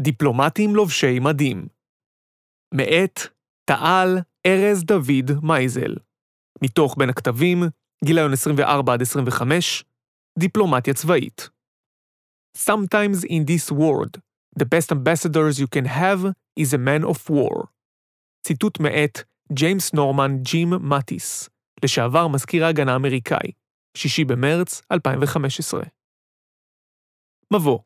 דיפלומטים לובשי מדים. מאת תעל ארז דוד מייזל. מתוך בין הכתבים, גיליון 24 עד 25, דיפלומטיה צבאית. Sometimes in this world, the best ambassadors you can have is a man of war. ציטוט מאת ג'יימס נורמן ג'ים מטיס, לשעבר מזכיר ההגנה האמריקאי, 6 במרץ 2015. מבוא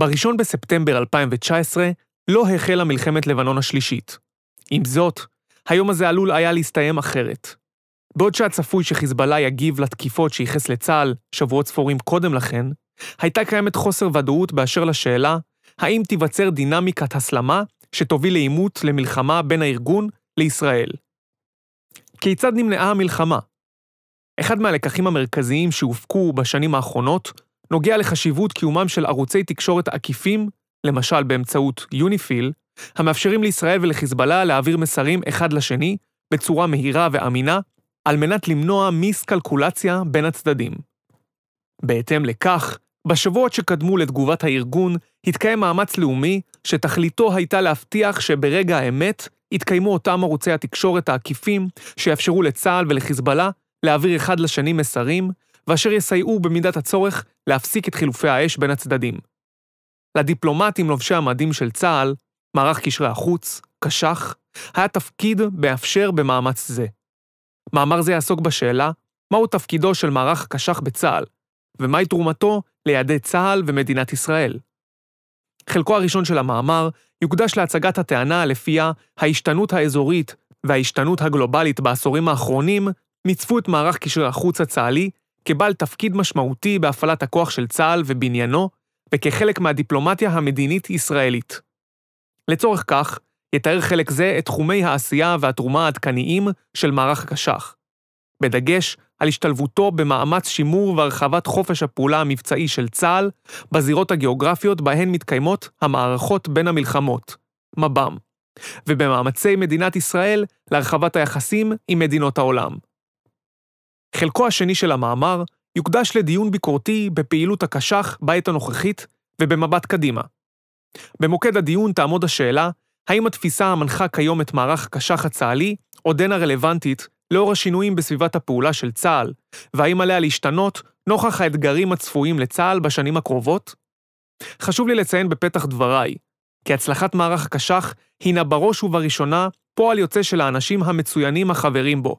ב-1 בספטמבר 2019 לא החלה מלחמת לבנון השלישית. עם זאת, היום הזה עלול היה להסתיים אחרת. בעוד שהצפוי שחיזבאללה יגיב לתקיפות שייחס לצה"ל שבועות ספורים קודם לכן, הייתה קיימת חוסר ודאות באשר לשאלה האם תיווצר דינמיקת הסלמה שתוביל לעימות למלחמה בין הארגון לישראל. כיצד נמנעה המלחמה? אחד מהלקחים המרכזיים שהופקו בשנים האחרונות נוגע לחשיבות קיומם של ערוצי תקשורת עקיפים, למשל באמצעות יוניפיל, המאפשרים לישראל ולחיזבאללה להעביר מסרים אחד לשני בצורה מהירה ואמינה, על מנת למנוע מיסקלקולציה בין הצדדים. בהתאם לכך, בשבועות שקדמו לתגובת הארגון, התקיים מאמץ לאומי שתכליתו הייתה להבטיח שברגע האמת יתקיימו אותם ערוצי התקשורת העקיפים שיאפשרו לצה"ל ולחיזבאללה להעביר אחד לשני מסרים, ואשר יסייעו במידת הצורך להפסיק את חילופי האש בין הצדדים. לדיפלומטים לובשי המדים של צה"ל, מערך קשרי החוץ, קש"ח, היה תפקיד מאפשר במאמץ זה. מאמר זה יעסוק בשאלה מהו תפקידו של מערך הקש"ח בצה"ל, ומהי תרומתו ליעדי צה"ל ומדינת ישראל. חלקו הראשון של המאמר יוקדש להצגת הטענה לפיה ההשתנות האזורית וההשתנות הגלובלית בעשורים האחרונים מיצבו את מערך קשרי החוץ הצה"לי כבעל תפקיד משמעותי בהפעלת הכוח של צה"ל ובניינו, וכחלק מהדיפלומטיה המדינית-ישראלית. לצורך כך, יתאר חלק זה את תחומי העשייה והתרומה העדכניים של מערך הקש"ח. בדגש על השתלבותו במאמץ שימור והרחבת חופש הפעולה המבצעי של צה"ל בזירות הגיאוגרפיות בהן מתקיימות המערכות בין המלחמות, מב"ם, ובמאמצי מדינת ישראל להרחבת היחסים עם מדינות העולם. חלקו השני של המאמר יוקדש לדיון ביקורתי בפעילות הקש"ח בעת הנוכחית ובמבט קדימה. במוקד הדיון תעמוד השאלה האם התפיסה המנחה כיום את מערך הקש"ח הצה"לי עודנה רלוונטית לאור השינויים בסביבת הפעולה של צה"ל, והאם עליה להשתנות נוכח האתגרים הצפויים לצה"ל בשנים הקרובות? חשוב לי לציין בפתח דבריי, כי הצלחת מערך הקש"ח הינה בראש ובראשונה פועל יוצא של האנשים המצוינים החברים בו,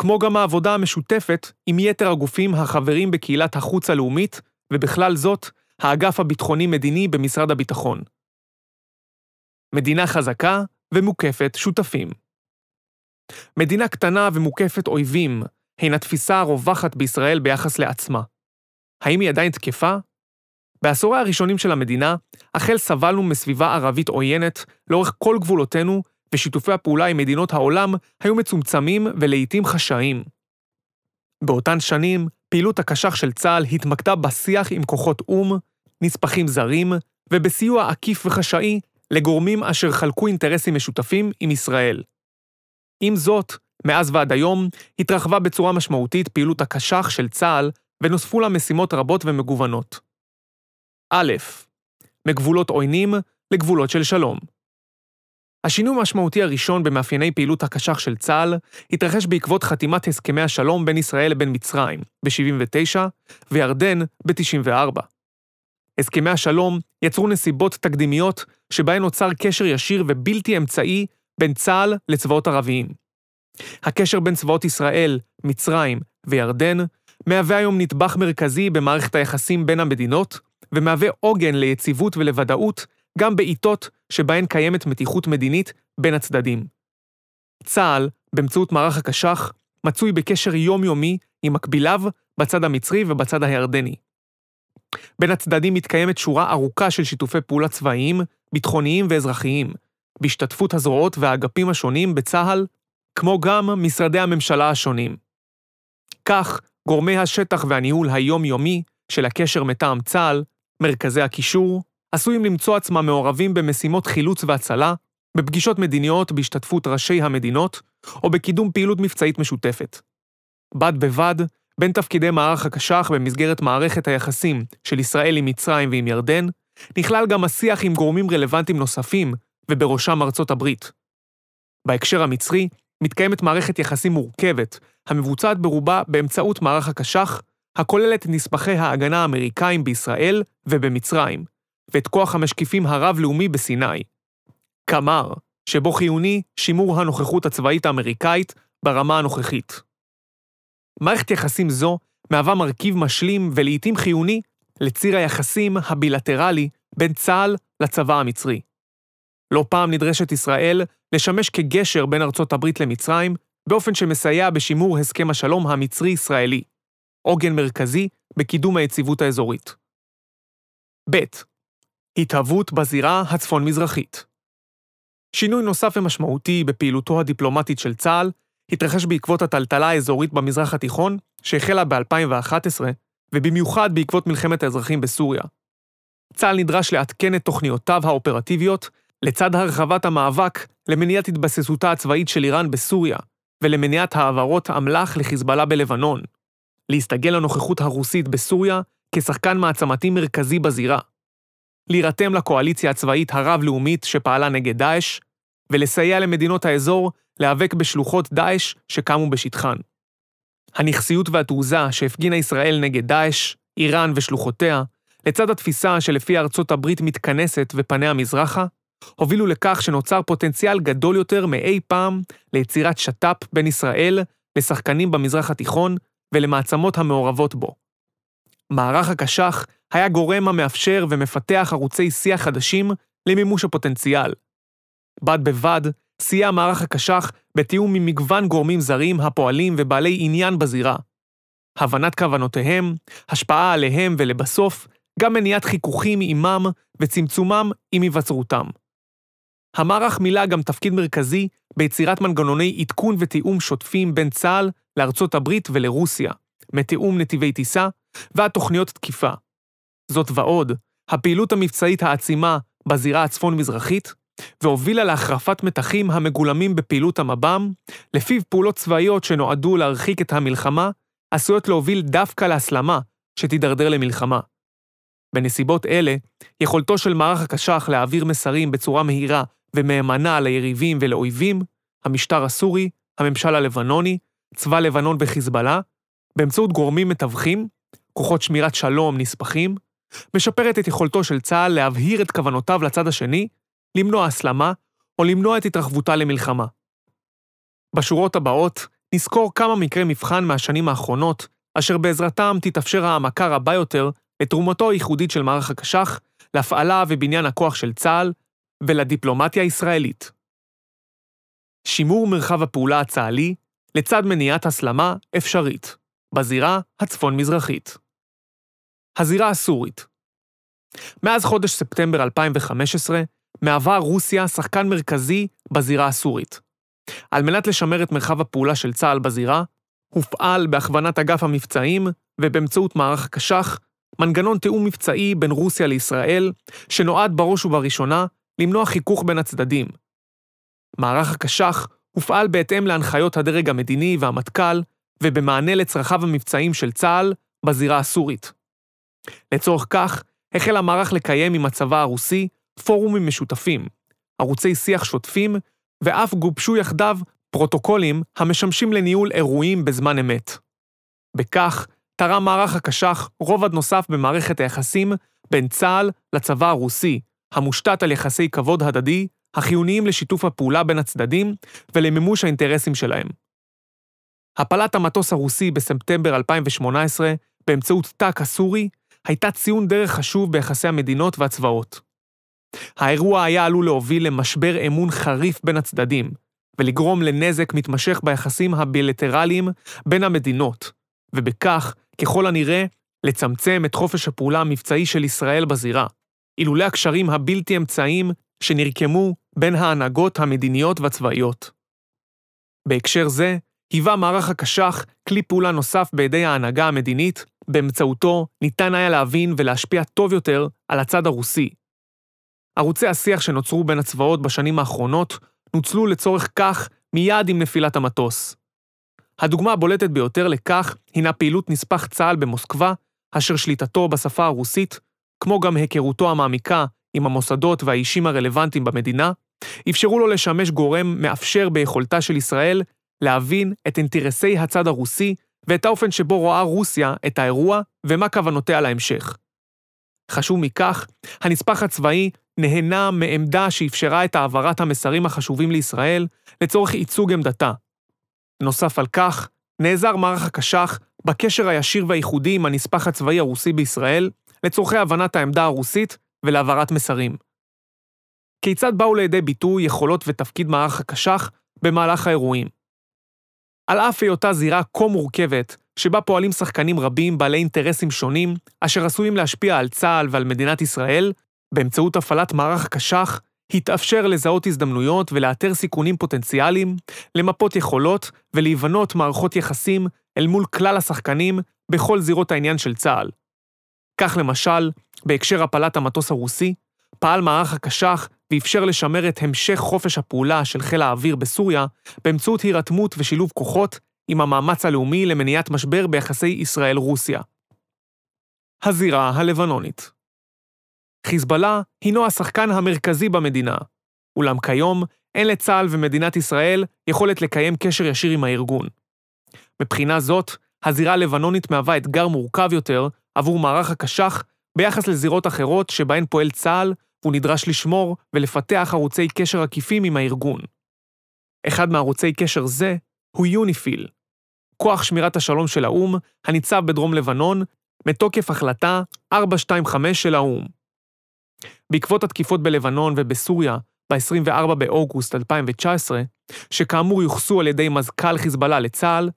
כמו גם העבודה המשותפת עם יתר הגופים החברים בקהילת החוץ הלאומית, ובכלל זאת, האגף הביטחוני-מדיני במשרד הביטחון. מדינה חזקה ומוקפת שותפים. מדינה קטנה ומוקפת אויבים הן התפיסה הרווחת בישראל ביחס לעצמה. האם היא עדיין תקפה? בעשורי הראשונים של המדינה, החל סבלנו מסביבה ערבית עוינת לאורך כל גבולותינו, ושיתופי הפעולה עם מדינות העולם היו מצומצמים ולעיתים חשאיים. באותן שנים, פעילות הקש"ח של צה"ל התמקדה בשיח עם כוחות או"ם, נספחים זרים, ובסיוע עקיף וחשאי לגורמים אשר חלקו אינטרסים משותפים עם ישראל. עם זאת, מאז ועד היום, התרחבה בצורה משמעותית פעילות הקש"ח של צה"ל, ונוספו לה משימות רבות ומגוונות. א. מגבולות עוינים לגבולות של שלום. השינוי המשמעותי הראשון במאפייני פעילות הקש"ח של צה"ל התרחש בעקבות חתימת הסכמי השלום בין ישראל לבין מצרים ב-79' וירדן ב-94'. הסכמי השלום יצרו נסיבות תקדימיות שבהן נוצר קשר ישיר ובלתי אמצעי בין צה"ל לצבאות ערביים. הקשר בין צבאות ישראל, מצרים וירדן מהווה היום נדבך מרכזי במערכת היחסים בין המדינות, ומהווה עוגן ליציבות ולוודאות גם בעיתות שבהן קיימת מתיחות מדינית בין הצדדים. צה"ל, באמצעות מערך הקש"ח, מצוי בקשר יומיומי עם מקביליו בצד המצרי ובצד הירדני. בין הצדדים מתקיימת שורה ארוכה של שיתופי פעולה צבאיים, ביטחוניים ואזרחיים, בהשתתפות הזרועות והאגפים השונים בצה"ל, כמו גם משרדי הממשלה השונים. כך, גורמי השטח והניהול היומיומי של הקשר מטעם צה"ל, מרכזי הקישור, עשויים למצוא עצמם מעורבים במשימות חילוץ והצלה, בפגישות מדיניות בהשתתפות ראשי המדינות, או בקידום פעילות מבצעית משותפת. בד בבד, בין תפקידי מערך הקש"ח במסגרת מערכת היחסים של ישראל עם מצרים ועם ירדן, נכלל גם השיח עם גורמים רלוונטיים נוספים, ובראשם ארצות הברית. בהקשר המצרי, מתקיימת מערכת יחסים מורכבת, המבוצעת ברובה באמצעות מערך הקש"ח, הכוללת נספחי ההגנה האמריקאים בישראל ובמצרים, ואת כוח המשקיפים הרב-לאומי בסיני. כמר, שבו חיוני שימור הנוכחות הצבאית האמריקאית ברמה הנוכחית. מערכת יחסים זו מהווה מרכיב משלים ולעיתים חיוני לציר היחסים הבילטרלי בין צה"ל לצבא המצרי. לא פעם נדרשת ישראל לשמש כגשר בין ארצות הברית למצרים, באופן שמסייע בשימור הסכם השלום המצרי-ישראלי, עוגן מרכזי בקידום היציבות האזורית. ב. התהוות בזירה הצפון-מזרחית. שינוי נוסף ומשמעותי בפעילותו הדיפלומטית של צה"ל התרחש בעקבות הטלטלה האזורית במזרח התיכון, שהחלה ב-2011, ובמיוחד בעקבות מלחמת האזרחים בסוריה. צה"ל נדרש לעדכן את תוכניותיו האופרטיביות לצד הרחבת המאבק למניעת התבססותה הצבאית של איראן בסוריה, ולמניעת העברות אמל"ח לחיזבאללה בלבנון. להסתגל לנוכחות הרוסית בסוריה כשחקן מעצמתי מרכזי בזירה. להירתם לקואליציה הצבאית הרב-לאומית שפעלה נגד דאעש, ולסייע למדינות האזור להיאבק בשלוחות דאעש שקמו בשטחן. הנכסיות והתעוזה שהפגינה ישראל נגד דאעש, איראן ושלוחותיה, לצד התפיסה שלפיה ארצות הברית מתכנסת ופניה מזרחה, הובילו לכך שנוצר פוטנציאל גדול יותר מאי פעם ליצירת שת"פ בין ישראל לשחקנים במזרח התיכון ולמעצמות המעורבות בו. מערך הקש"ח היה גורם המאפשר ומפתח ערוצי שיח חדשים למימוש הפוטנציאל. בד בבד, סייע מערך הקש"ח בתיאום עם מגוון גורמים זרים הפועלים ובעלי עניין בזירה. הבנת כוונותיהם, השפעה עליהם ולבסוף, גם מניעת חיכוכים עימם וצמצומם עם היווצרותם. המערך מילא גם תפקיד מרכזי ביצירת מנגנוני עדכון ותיאום שוטפים בין צה"ל לארצות הברית ולרוסיה, מתיאום נתיבי טיסה והתוכניות תקיפה. זאת ועוד, הפעילות המבצעית העצימה בזירה הצפון-מזרחית, והובילה להחרפת מתחים המגולמים בפעילות המב"ם, לפיו פעולות צבאיות שנועדו להרחיק את המלחמה, עשויות להוביל דווקא להסלמה שתידרדר למלחמה. בנסיבות אלה, יכולתו של מערך הקש"ח להעביר מסרים בצורה מהירה ומהימנה ליריבים ולאויבים, המשטר הסורי, הממשל הלבנוני, צבא לבנון וחיזבאללה, באמצעות גורמים מתווכים, כוחות שמירת שלום נספחים, משפרת את יכולתו של צה"ל להבהיר את כוונותיו לצד השני, למנוע הסלמה או למנוע את התרחבותה למלחמה. בשורות הבאות נזכור כמה מקרי מבחן מהשנים האחרונות, אשר בעזרתם תתאפשר העמקה רבה יותר לתרומתו הייחודית של מערך הקש"ח, להפעלה ובניין הכוח של צה"ל ולדיפלומטיה הישראלית. שימור מרחב הפעולה הצה"לי לצד מניעת הסלמה אפשרית, בזירה הצפון-מזרחית. הזירה הסורית מאז חודש ספטמבר 2015, מהווה רוסיה שחקן מרכזי בזירה הסורית. על מנת לשמר את מרחב הפעולה של צה"ל בזירה, הופעל בהכוונת אגף המבצעים ובאמצעות מערך הקש"ח, מנגנון תיאום מבצעי בין רוסיה לישראל, שנועד בראש ובראשונה למנוע חיכוך בין הצדדים. מערך הקש"ח הופעל בהתאם להנחיות הדרג המדיני והמטכ"ל, ובמענה לצרכיו המבצעיים של צה"ל בזירה הסורית. לצורך כך, החל המערך לקיים עם הצבא הרוסי פורומים משותפים, ערוצי שיח שוטפים, ואף גובשו יחדיו פרוטוקולים המשמשים לניהול אירועים בזמן אמת. בכך, תרם מערך הקש"ח רובד נוסף במערכת היחסים בין צה"ל לצבא הרוסי, המושתת על יחסי כבוד הדדי, החיוניים לשיתוף הפעולה בין הצדדים ולמימוש האינטרסים שלהם. הפלת המטוס הרוסי בספטמבר 2018 באמצעות טאק הסורי הייתה ציון דרך חשוב ביחסי המדינות והצבאות. האירוע היה עלול להוביל למשבר אמון חריף בין הצדדים, ולגרום לנזק מתמשך ביחסים הבילטרליים בין המדינות, ובכך, ככל הנראה, לצמצם את חופש הפעולה המבצעי של ישראל בזירה, אילולא הקשרים הבלתי אמצעיים שנרקמו בין ההנהגות המדיניות והצבאיות. בהקשר זה, היווה מערך הקש"ח כלי פעולה נוסף בידי ההנהגה המדינית, באמצעותו ניתן היה להבין ולהשפיע טוב יותר על הצד הרוסי. ערוצי השיח שנוצרו בין הצבאות בשנים האחרונות נוצלו לצורך כך מיד עם נפילת המטוס. הדוגמה הבולטת ביותר לכך הינה פעילות נספח צה"ל במוסקבה, אשר שליטתו בשפה הרוסית כמו גם היכרותו המעמיקה עם המוסדות והאישים הרלוונטיים במדינה, אפשרו לו לשמש גורם מאפשר ביכולתה של ישראל להבין את אינטרסי הצד הרוסי ואת האופן שבו רואה רוסיה את האירוע ומה כוונותיה להמשך. חשוב מכך, הנספח הצבאי נהנה מעמדה שאפשרה את העברת המסרים החשובים לישראל לצורך ייצוג עמדתה. נוסף על כך, נעזר מערך הקש"ח בקשר הישיר והייחודי עם הנספח הצבאי הרוסי בישראל, לצורכי הבנת העמדה הרוסית ולהעברת מסרים. כיצד באו לידי ביטוי יכולות ותפקיד מערך הקש"ח במהלך האירועים? על אף היותה זירה כה מורכבת, שבה פועלים שחקנים רבים בעלי אינטרסים שונים, אשר עשויים להשפיע על צה"ל ועל מדינת ישראל, באמצעות הפעלת מערך הקש"ח, התאפשר לזהות הזדמנויות ולאתר סיכונים פוטנציאליים, למפות יכולות ולהיבנות מערכות יחסים אל מול כלל השחקנים בכל זירות העניין של צה"ל. כך למשל, בהקשר הפלת המטוס הרוסי, פעל מערך הקש"ח ואפשר לשמר את המשך חופש הפעולה של חיל האוויר בסוריה באמצעות הירתמות ושילוב כוחות עם המאמץ הלאומי למניעת משבר ביחסי ישראל-רוסיה. הזירה הלבנונית חיזבאללה הינו השחקן המרכזי במדינה, אולם כיום אין לצה"ל ומדינת ישראל יכולת לקיים קשר ישיר עם הארגון. מבחינה זאת, הזירה הלבנונית מהווה אתגר מורכב יותר עבור מערך הקש"ח ביחס לזירות אחרות שבהן פועל צה"ל והוא נדרש לשמור ולפתח ערוצי קשר עקיפים עם הארגון. אחד מערוצי קשר זה הוא יוניפיל, כוח שמירת השלום של האו"ם הניצב בדרום לבנון, מתוקף החלטה 425 של האו"ם. בעקבות התקיפות בלבנון ובסוריה ב-24 באוגוסט 2019, שכאמור יוחסו על ידי מזכ"ל חיזבאללה לצה"ל,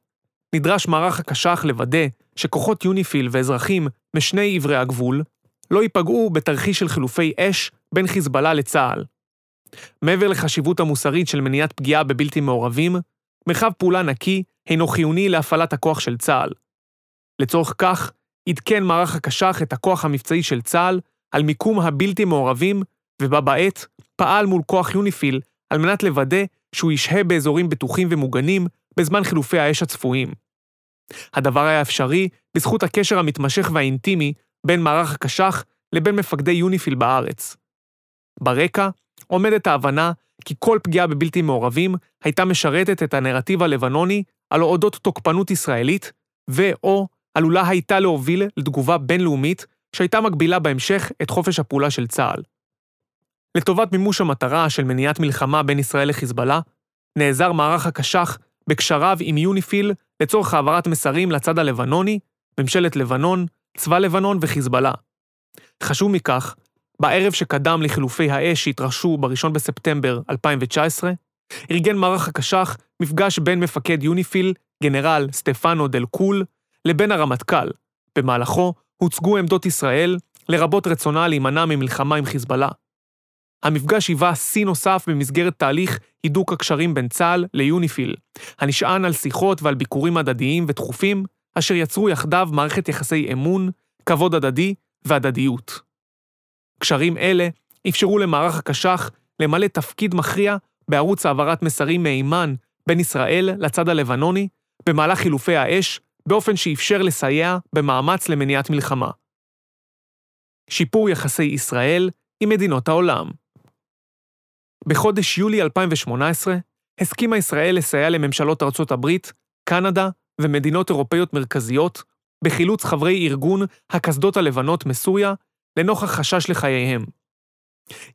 נדרש מערך הקש"ח לוודא שכוחות יוניפיל ואזרחים משני עברי הגבול לא ייפגעו בתרחיש של חילופי אש בין חיזבאללה לצה"ל. מעבר לחשיבות המוסרית של מניעת פגיעה בבלתי מעורבים, מרחב פעולה נקי הינו חיוני להפעלת הכוח של צה"ל. לצורך כך, עדכן מערך הקש"ח את הכוח המבצעי של צה"ל על מיקום הבלתי מעורבים, ובה בעת פעל מול כוח יוניפיל על מנת לוודא שהוא ישהה באזורים בטוחים ומוגנים בזמן חילופי האש הצפויים. הדבר היה אפשרי בזכות הקשר המתמשך והאינטימי בין מערך הקש"ח לבין מפקדי יוניפיל בארץ. ברקע עומדת ההבנה כי כל פגיעה בבלתי מעורבים הייתה משרתת את הנרטיב הלבנוני על אודות תוקפנות ישראלית, ו/או עלולה הייתה להוביל לתגובה בינלאומית שהייתה מגבילה בהמשך את חופש הפעולה של צה"ל. לטובת מימוש המטרה של מניעת מלחמה בין ישראל לחיזבאללה, נעזר מערך הקש"ח בקשריו עם יוניפיל לצורך העברת מסרים לצד הלבנוני, ממשלת לבנון, צבא לבנון וחיזבאללה. חשוב מכך, בערב שקדם לחילופי האש שהתרחשו ב-1 בספטמבר 2019, ארגן מערך הקש"ח מפגש בין מפקד יוניפיל, גנרל סטפנו דל קול, לבין הרמטכ"ל. במהלכו הוצגו עמדות ישראל, לרבות רצונה להימנע ממלחמה עם חיזבאללה. המפגש היווה שיא נוסף במסגרת תהליך הידוק הקשרים בין צה"ל ליוניפיל, הנשען על שיחות ועל ביקורים הדדיים ותכופים, אשר יצרו יחדיו מערכת יחסי אמון, כבוד הדדי והדדיות. קשרים אלה אפשרו למערך הקש"ח למלא תפקיד מכריע בערוץ העברת מסרים מהימן בין ישראל לצד הלבנוני במהלך חילופי האש, באופן שאפשר לסייע במאמץ למניעת מלחמה. שיפור יחסי ישראל עם מדינות העולם בחודש יולי 2018 הסכימה ישראל לסייע לממשלות ארצות הברית, קנדה ומדינות אירופאיות מרכזיות בחילוץ חברי ארגון הקסדות הלבנות מסוריה לנוכח חשש לחייהם.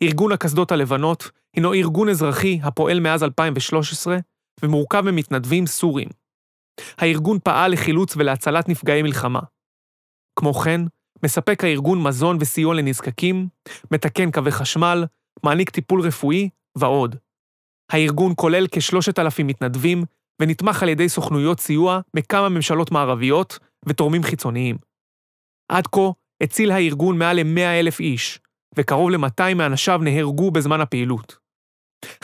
ארגון הקסדות הלבנות הינו ארגון אזרחי הפועל מאז 2013 ומורכב ממתנדבים סורים. הארגון פעל לחילוץ ולהצלת נפגעי מלחמה. כמו כן, מספק הארגון מזון וסיוע לנזקקים, מתקן קווי חשמל, מעניק טיפול רפואי ועוד. הארגון כולל כשלושת אלפים מתנדבים ונתמך על ידי סוכנויות סיוע מכמה ממשלות מערביות ותורמים חיצוניים. עד כה הציל הארגון מעל ל-100 אלף איש, וקרוב ל-200 מאנשיו נהרגו בזמן הפעילות.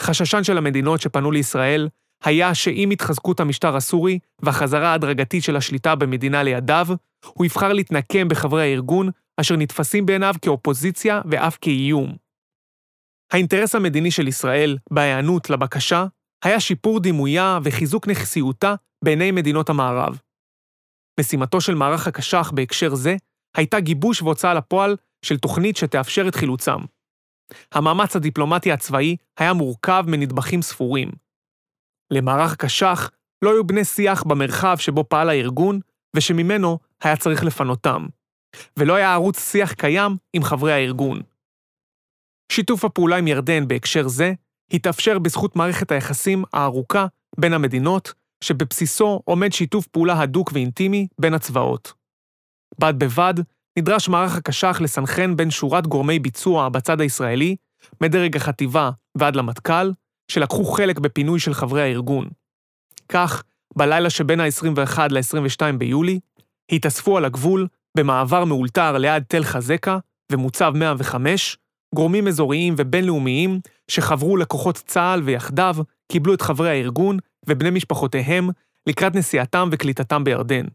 חששן של המדינות שפנו לישראל היה שעם התחזקות המשטר הסורי והחזרה ההדרגתית של השליטה במדינה לידיו, הוא יבחר להתנקם בחברי הארגון, אשר נתפסים בעיניו כאופוזיציה ואף כאיום. האינטרס המדיני של ישראל בהיענות לבקשה היה שיפור דימויה וחיזוק נכסיותה בעיני מדינות המערב. משימתו של מערך הקש"ח בהקשר זה הייתה גיבוש והוצאה לפועל של תוכנית שתאפשר את חילוצם. המאמץ הדיפלומטי הצבאי היה מורכב מנדבכים ספורים. למערך קש"ח לא היו בני שיח במרחב שבו פעל הארגון, ושממנו היה צריך לפנותם. ולא היה ערוץ שיח קיים עם חברי הארגון. שיתוף הפעולה עם ירדן בהקשר זה התאפשר בזכות מערכת היחסים הארוכה בין המדינות, שבבסיסו עומד שיתוף פעולה הדוק ואינטימי בין הצבאות. בד בבד, נדרש מערך הקש"ח לסנכרן בין שורת גורמי ביצוע בצד הישראלי, מדרג החטיבה ועד למטכ"ל, שלקחו חלק בפינוי של חברי הארגון. כך, בלילה שבין ה-21 ל-22 ביולי, התאספו על הגבול, במעבר מאולתר ליד תל חזקה ומוצב 105, גורמים אזוריים ובינלאומיים שחברו לכוחות צה"ל ויחדיו קיבלו את חברי הארגון ובני משפחותיהם לקראת נסיעתם וקליטתם בירדן.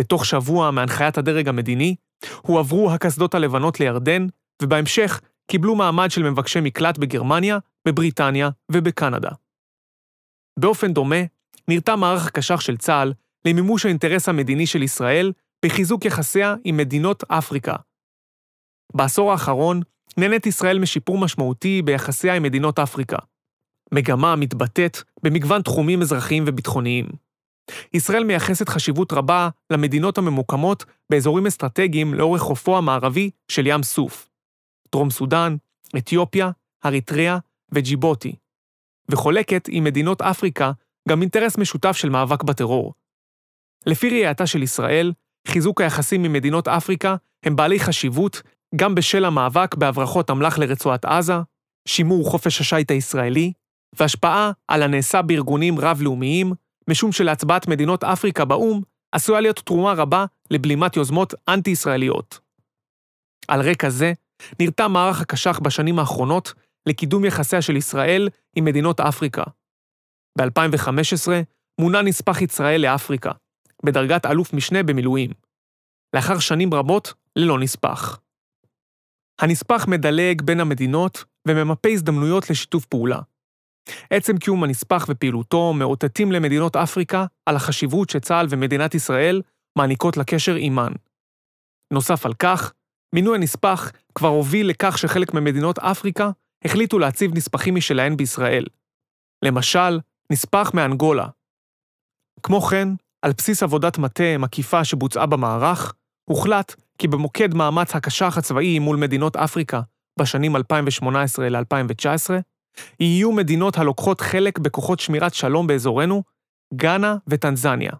בתוך שבוע מהנחיית הדרג המדיני, הועברו הקסדות הלבנות לירדן, ובהמשך קיבלו מעמד של מבקשי מקלט בגרמניה, בבריטניה ובקנדה. באופן דומה, נרתם מערך הקש"ח של צה"ל למימוש האינטרס המדיני של ישראל בחיזוק יחסיה עם מדינות אפריקה. בעשור האחרון נהנית ישראל משיפור משמעותי ביחסיה עם מדינות אפריקה. מגמה המתבטאת במגוון תחומים אזרחיים וביטחוניים. ישראל מייחסת חשיבות רבה למדינות הממוקמות באזורים אסטרטגיים לאורך חופו המערבי של ים סוף. דרום סודאן, אתיופיה, אריתריאה וג'יבוטי. וחולקת עם מדינות אפריקה גם אינטרס משותף של מאבק בטרור. לפי ראייתה של ישראל, חיזוק היחסים עם מדינות אפריקה הם בעלי חשיבות גם בשל המאבק בהברחות אמל"ח לרצועת עזה, שימור חופש השיט הישראלי, והשפעה על הנעשה בארגונים רב-לאומיים, משום שלהצבעת מדינות אפריקה באו"ם עשויה להיות תרומה רבה לבלימת יוזמות אנטי-ישראליות. על רקע זה, נרתם מערך הקש"ח בשנים האחרונות לקידום יחסיה של ישראל עם מדינות אפריקה. ב-2015 מונה נספח ישראל לאפריקה, בדרגת אלוף משנה במילואים. לאחר שנים רבות, ללא נספח. הנספח מדלג בין המדינות וממפה הזדמנויות לשיתוף פעולה. עצם קיום הנספח ופעילותו מאותתים למדינות אפריקה על החשיבות שצה"ל ומדינת ישראל מעניקות לקשר עימן. נוסף על כך, מינוי הנספח כבר הוביל לכך שחלק ממדינות אפריקה החליטו להציב נספחים משלהן בישראל. למשל, נספח מאנגולה. כמו כן, על בסיס עבודת מטה מקיפה שבוצעה במערך, הוחלט כי במוקד מאמץ הקש"ח הצבאי מול מדינות אפריקה בשנים 2018 ל-2019, יהיו מדינות הלוקחות חלק בכוחות שמירת שלום באזורנו, גאנה וטנזניה.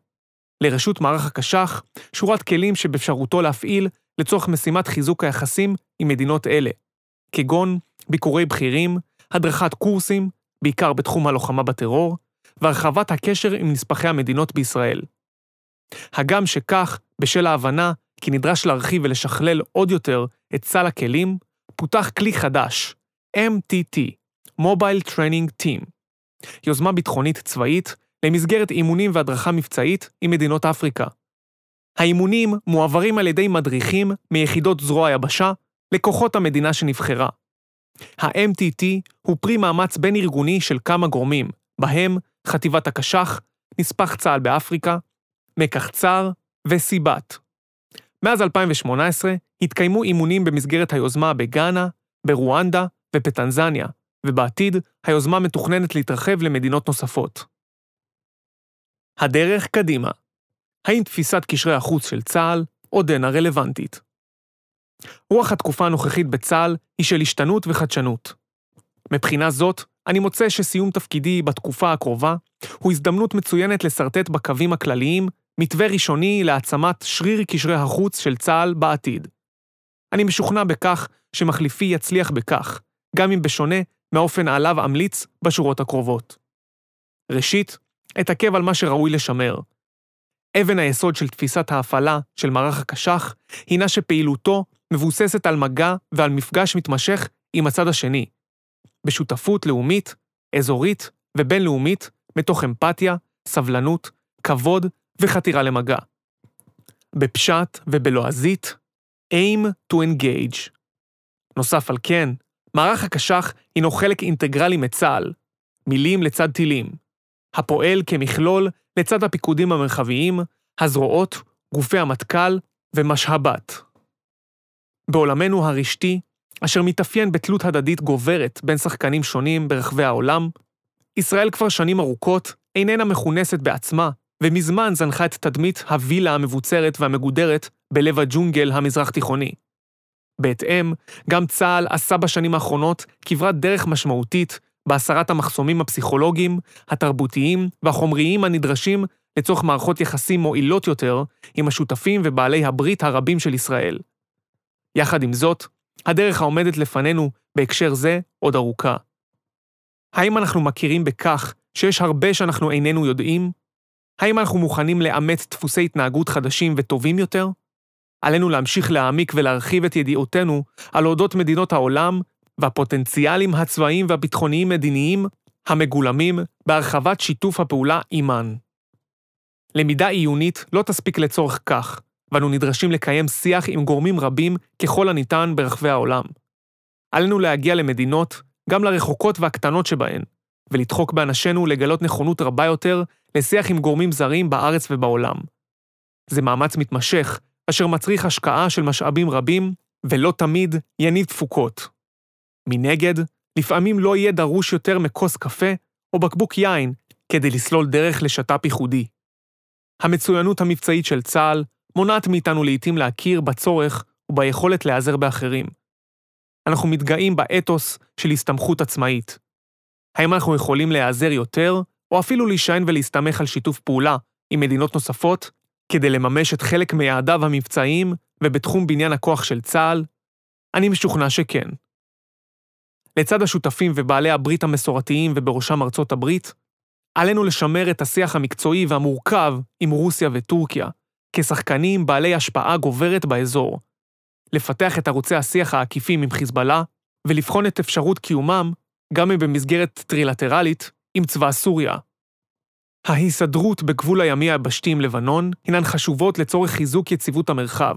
לרשות מערך הקש"ח שורת כלים שבאפשרותו להפעיל לצורך משימת חיזוק היחסים עם מדינות אלה, כגון ביקורי בכירים, הדרכת קורסים, בעיקר בתחום הלוחמה בטרור, והרחבת הקשר עם נספחי המדינות בישראל. הגם שכך, בשל ההבנה כי נדרש להרחיב ולשכלל עוד יותר את סל הכלים, פותח כלי חדש, MTT, Mobile Training Team, יוזמה ביטחונית צבאית למסגרת אימונים והדרכה מבצעית עם מדינות אפריקה. האימונים מועברים על ידי מדריכים מיחידות זרוע היבשה לכוחות המדינה שנבחרה. ה-MTT הוא פרי מאמץ בין-ארגוני של כמה גורמים, בהם חטיבת הקש"ח, נספח צה"ל באפריקה, מקח צר וסיבת. מאז 2018 התקיימו אימונים במסגרת היוזמה בגאנה, ברואנדה ובטנזניה, ובעתיד היוזמה מתוכננת להתרחב למדינות נוספות. הדרך קדימה האם תפיסת קשרי החוץ של צה"ל עודנה רלוונטית? רוח התקופה הנוכחית בצה"ל היא של השתנות וחדשנות. מבחינה זאת, אני מוצא שסיום תפקידי בתקופה הקרובה הוא הזדמנות מצוינת לשרטט בקווים הכלליים מתווה ראשוני להעצמת שריר קשרי החוץ של צה"ל בעתיד. אני משוכנע בכך שמחליפי יצליח בכך, גם אם בשונה מהאופן עליו אמליץ בשורות הקרובות. ראשית, אתעכב על מה שראוי לשמר. אבן היסוד של תפיסת ההפעלה של מערך הקש"ח הינה שפעילותו מבוססת על מגע ועל מפגש מתמשך עם הצד השני, בשותפות לאומית, אזורית ובינלאומית מתוך אמפתיה, סבלנות, כבוד וחתירה למגע. בפשט ובלועזית, aim to engage. נוסף על כן, מערך הקש"ח הינו חלק אינטגרלי מצה"ל, מילים לצד טילים, הפועל כמכלול לצד הפיקודים המרחביים, הזרועות, גופי המטכ"ל ומשהבת. בעולמנו הרשתי, אשר מתאפיין בתלות הדדית גוברת בין שחקנים שונים ברחבי העולם, ישראל כבר שנים ארוכות איננה מכונסת בעצמה, ומזמן זנחה את תדמית הווילה המבוצרת והמגודרת בלב הג'ונגל המזרח-תיכוני. בהתאם, גם צה"ל עשה בשנים האחרונות כברת דרך משמעותית בהסרת המחסומים הפסיכולוגיים, התרבותיים והחומריים הנדרשים לצורך מערכות יחסים מועילות יותר עם השותפים ובעלי הברית הרבים של ישראל. יחד עם זאת, הדרך העומדת לפנינו בהקשר זה עוד ארוכה. האם אנחנו מכירים בכך שיש הרבה שאנחנו איננו יודעים? האם אנחנו מוכנים לאמץ דפוסי התנהגות חדשים וטובים יותר? עלינו להמשיך להעמיק ולהרחיב את ידיעותינו על אודות מדינות העולם והפוטנציאלים הצבאיים והביטחוניים-מדיניים המגולמים בהרחבת שיתוף הפעולה עימן. למידה עיונית לא תספיק לצורך כך, ואנו נדרשים לקיים שיח עם גורמים רבים ככל הניתן ברחבי העולם. עלינו להגיע למדינות, גם לרחוקות והקטנות שבהן, ולדחוק באנשינו לגלות נכונות רבה יותר לשיח עם גורמים זרים בארץ ובעולם. זה מאמץ מתמשך, אשר מצריך השקעה של משאבים רבים, ולא תמיד יניב תפוקות. מנגד, לפעמים לא יהיה דרוש יותר מכוס קפה או בקבוק יין כדי לסלול דרך לשת"פ ייחודי. המצוינות המבצעית של צה"ל מונעת מאיתנו לעתים להכיר בצורך וביכולת להיעזר באחרים. אנחנו מתגאים באתוס של הסתמכות עצמאית. האם אנחנו יכולים להיעזר יותר, או אפילו להישען ולהסתמך על שיתוף פעולה עם מדינות נוספות, כדי לממש את חלק מיעדיו המבצעיים ובתחום בניין הכוח של צה"ל? אני משוכנע שכן. לצד השותפים ובעלי הברית המסורתיים ובראשם ארצות הברית, עלינו לשמר את השיח המקצועי והמורכב עם רוסיה וטורקיה, כשחקנים בעלי השפעה גוברת באזור, לפתח את ערוצי השיח העקיפים עם חיזבאללה, ולבחון את אפשרות קיומם, גם אם במסגרת טרילטרלית, עם צבא סוריה. ההיסדרות בגבול הימי היבשתי עם לבנון הינן חשובות לצורך חיזוק יציבות המרחב.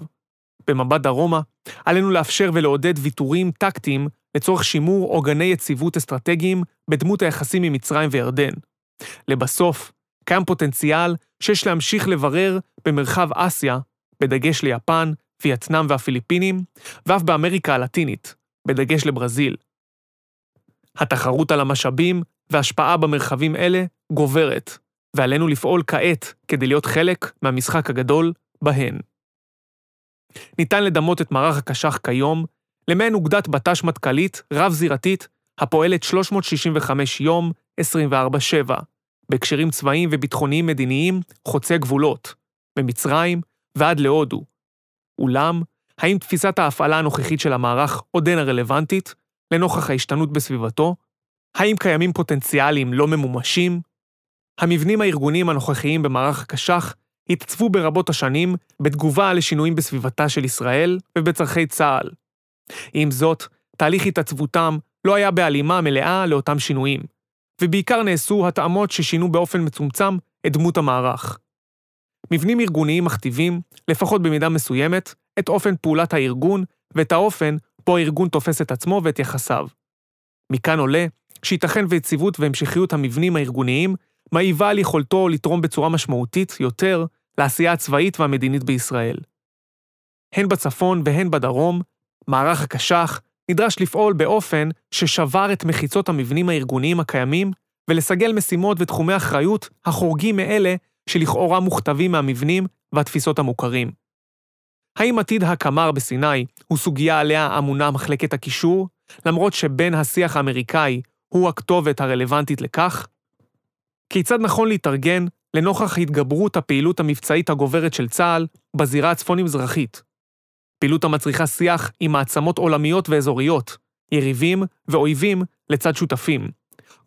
במבט דרומה, עלינו לאפשר ולעודד ויתורים טקטיים לצורך שימור עוגני יציבות אסטרטגיים בדמות היחסים עם מצרים וירדן. לבסוף, קיים פוטנציאל שיש להמשיך לברר במרחב אסיה, בדגש ליפן, וייטנאם והפיליפינים, ואף באמריקה הלטינית, בדגש לברזיל. התחרות על המשאבים והשפעה במרחבים אלה גוברת, ועלינו לפעול כעת כדי להיות חלק מהמשחק הגדול בהן. ניתן לדמות את מערך הקש"ח כיום למעין אוגדת בט"ש מטכ"לית רב-זירתית הפועלת 365 יום, 24/7, בהקשרים צבאיים וביטחוניים מדיניים חוצי גבולות, ממצרים ועד להודו. אולם, האם תפיסת ההפעלה הנוכחית של המערך עודנה רלוונטית, לנוכח ההשתנות בסביבתו? האם קיימים פוטנציאלים לא ממומשים? המבנים הארגוניים הנוכחיים במערך הקש"ח התעצבו ברבות השנים בתגובה לשינויים בסביבתה של ישראל ובצורכי צה"ל. עם זאת, תהליך התעצבותם לא היה בהלימה מלאה לאותם שינויים, ובעיקר נעשו התאמות ששינו באופן מצומצם את דמות המערך. מבנים ארגוניים מכתיבים, לפחות במידה מסוימת, את אופן פעולת הארגון ואת האופן בו הארגון תופס את עצמו ואת יחסיו. מכאן עולה שייתכן ויציבות והמשכיות המבנים הארגוניים מעיבה על יכולתו לתרום בצורה משמעותית יותר לעשייה הצבאית והמדינית בישראל. הן בצפון והן בדרום, מערך הקש"ח נדרש לפעול באופן ששבר את מחיצות המבנים הארגוניים הקיימים ולסגל משימות ותחומי אחריות החורגים מאלה שלכאורה מוכתבים מהמבנים והתפיסות המוכרים. האם עתיד הקמ"ר בסיני הוא סוגיה עליה אמונה מחלקת הקישור, למרות שבין השיח האמריקאי הוא הכתובת הרלוונטית לכך? כיצד נכון להתארגן לנוכח התגברות הפעילות המבצעית הגוברת של צה"ל בזירה הצפון-מזרחית? פעילות המצריכה שיח עם מעצמות עולמיות ואזוריות, יריבים ואויבים לצד שותפים,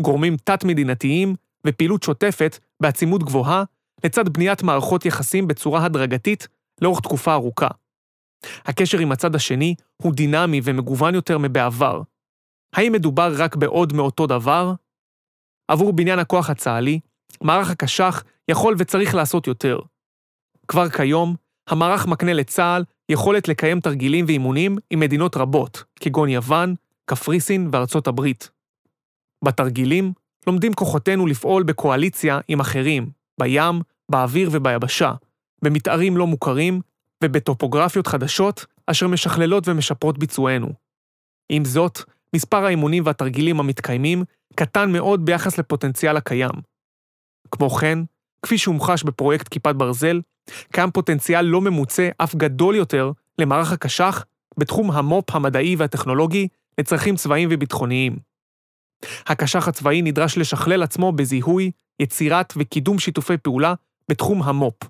גורמים תת-מדינתיים ופעילות שוטפת בעצימות גבוהה לצד בניית מערכות יחסים בצורה הדרגתית לאורך תקופה ארוכה. הקשר עם הצד השני הוא דינמי ומגוון יותר מבעבר. האם מדובר רק בעוד מאותו דבר? עבור בניין הכוח הצה"לי, מערך הקש"ח יכול וצריך לעשות יותר. כבר כיום, המערך מקנה לצה"ל יכולת לקיים תרגילים ואימונים עם מדינות רבות, כגון יוון, קפריסין וארצות הברית. בתרגילים לומדים כוחותינו לפעול בקואליציה עם אחרים, בים, באוויר וביבשה, במתארים לא מוכרים ובטופוגרפיות חדשות אשר משכללות ומשפרות ביצוענו. עם זאת, מספר האימונים והתרגילים המתקיימים קטן מאוד ביחס לפוטנציאל הקיים. כמו כן, כפי שהומחש בפרויקט כיפת ברזל, קיים פוטנציאל לא ממוצה אף גדול יותר למערך הקש"ח בתחום המו"פ המדעי והטכנולוגי לצרכים צבאיים וביטחוניים. הקש"ח הצבאי נדרש לשכלל עצמו בזיהוי, יצירת וקידום שיתופי פעולה בתחום המו"פ.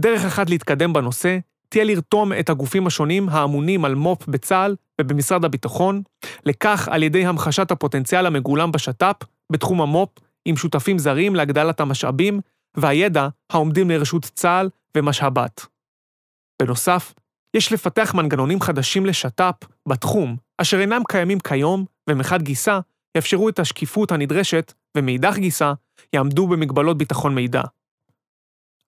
דרך אחת להתקדם בנושא תהיה לרתום את הגופים השונים האמונים על מו"פ בצה"ל ובמשרד הביטחון, לכך על ידי המחשת הפוטנציאל המגולם בשת"פ בתחום המו"פ עם שותפים זרים להגדלת המשאבים והידע העומדים לרשות צה"ל ומשהב"ט. בנוסף, יש לפתח מנגנונים חדשים לשת"פ בתחום, אשר אינם קיימים כיום, ומחד גיסא, יאפשרו את השקיפות הנדרשת, ומאידך גיסא, יעמדו במגבלות ביטחון מידע.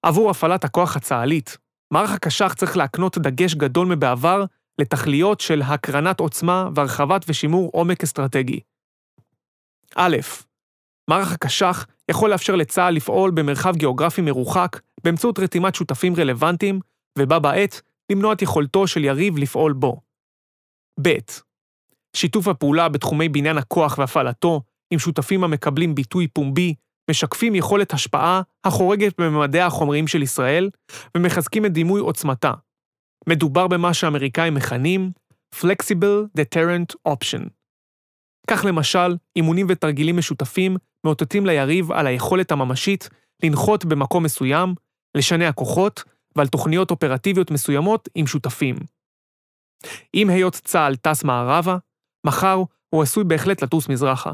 עבור הפעלת הכוח הצה"לית, מערך הקש"ח צריך להקנות דגש גדול מבעבר לתכליות של הקרנת עוצמה והרחבת ושימור עומק אסטרטגי. א. מערך הקש"ח יכול לאפשר לצה"ל לפעול במרחב גיאוגרפי מרוחק באמצעות רתימת שותפים רלוונטיים, ובה בעת למנוע את יכולתו של יריב לפעול בו. ב. שיתוף הפעולה בתחומי בניין הכוח והפעלתו עם שותפים המקבלים ביטוי פומבי משקפים יכולת השפעה החורגת בממדיה החומריים של ישראל ומחזקים את דימוי עוצמתה. מדובר במה שהאמריקאים מכנים Flexible Deterrent Option. כך למשל, אימונים ותרגילים משותפים מאותתים ליריב על היכולת הממשית לנחות במקום מסוים, לשנע כוחות ועל תוכניות אופרטיביות מסוימות עם שותפים. אם היות צה"ל טס מערבה, מחר הוא עשוי בהחלט לטוס מזרחה.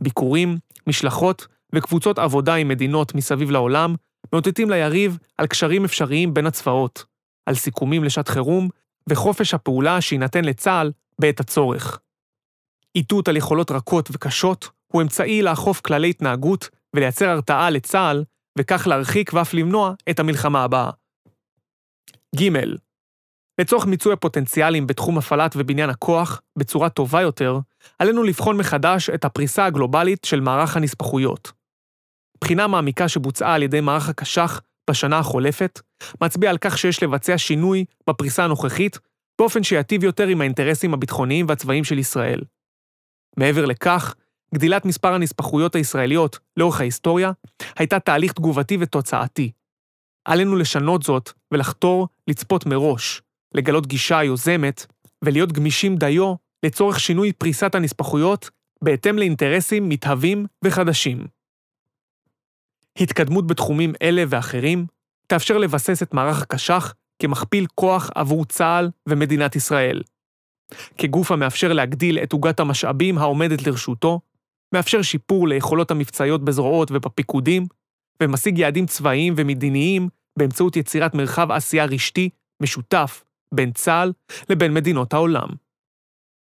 ביקורים, משלחות וקבוצות עבודה עם מדינות מסביב לעולם מאותתים ליריב על קשרים אפשריים בין הצבאות, על סיכומים לשעת חירום וחופש הפעולה שיינתן לצה"ל בעת הצורך. איתות על יכולות רכות וקשות הוא אמצעי לאכוף כללי התנהגות ולייצר הרתעה לצה"ל, וכך להרחיק ואף למנוע את המלחמה הבאה. ג. לצורך מיצוי הפוטנציאלים בתחום הפעלת ובניין הכוח בצורה טובה יותר, עלינו לבחון מחדש את הפריסה הגלובלית של מערך הנספחויות. בחינה מעמיקה שבוצעה על ידי מערך הקש"ח בשנה החולפת, מצביע על כך שיש לבצע שינוי בפריסה הנוכחית, באופן שיטיב יותר עם האינטרסים הביטחוניים והצבאיים של ישראל. מעבר לכך, גדילת מספר הנספחויות הישראליות לאורך ההיסטוריה הייתה תהליך תגובתי ותוצאתי. עלינו לשנות זאת ולחתור לצפות מראש, לגלות גישה יוזמת ולהיות גמישים דיו לצורך שינוי פריסת הנספחויות בהתאם לאינטרסים מתהווים וחדשים. התקדמות בתחומים אלה ואחרים תאפשר לבסס את מערך הקש"ח כמכפיל כוח עבור צה"ל ומדינת ישראל. כגוף המאפשר להגדיל את עוגת המשאבים העומדת לרשותו, מאפשר שיפור ליכולות המבצעיות בזרועות ובפיקודים, ומשיג יעדים צבאיים ומדיניים באמצעות יצירת מרחב עשייה רשתי משותף בין צה"ל לבין מדינות העולם.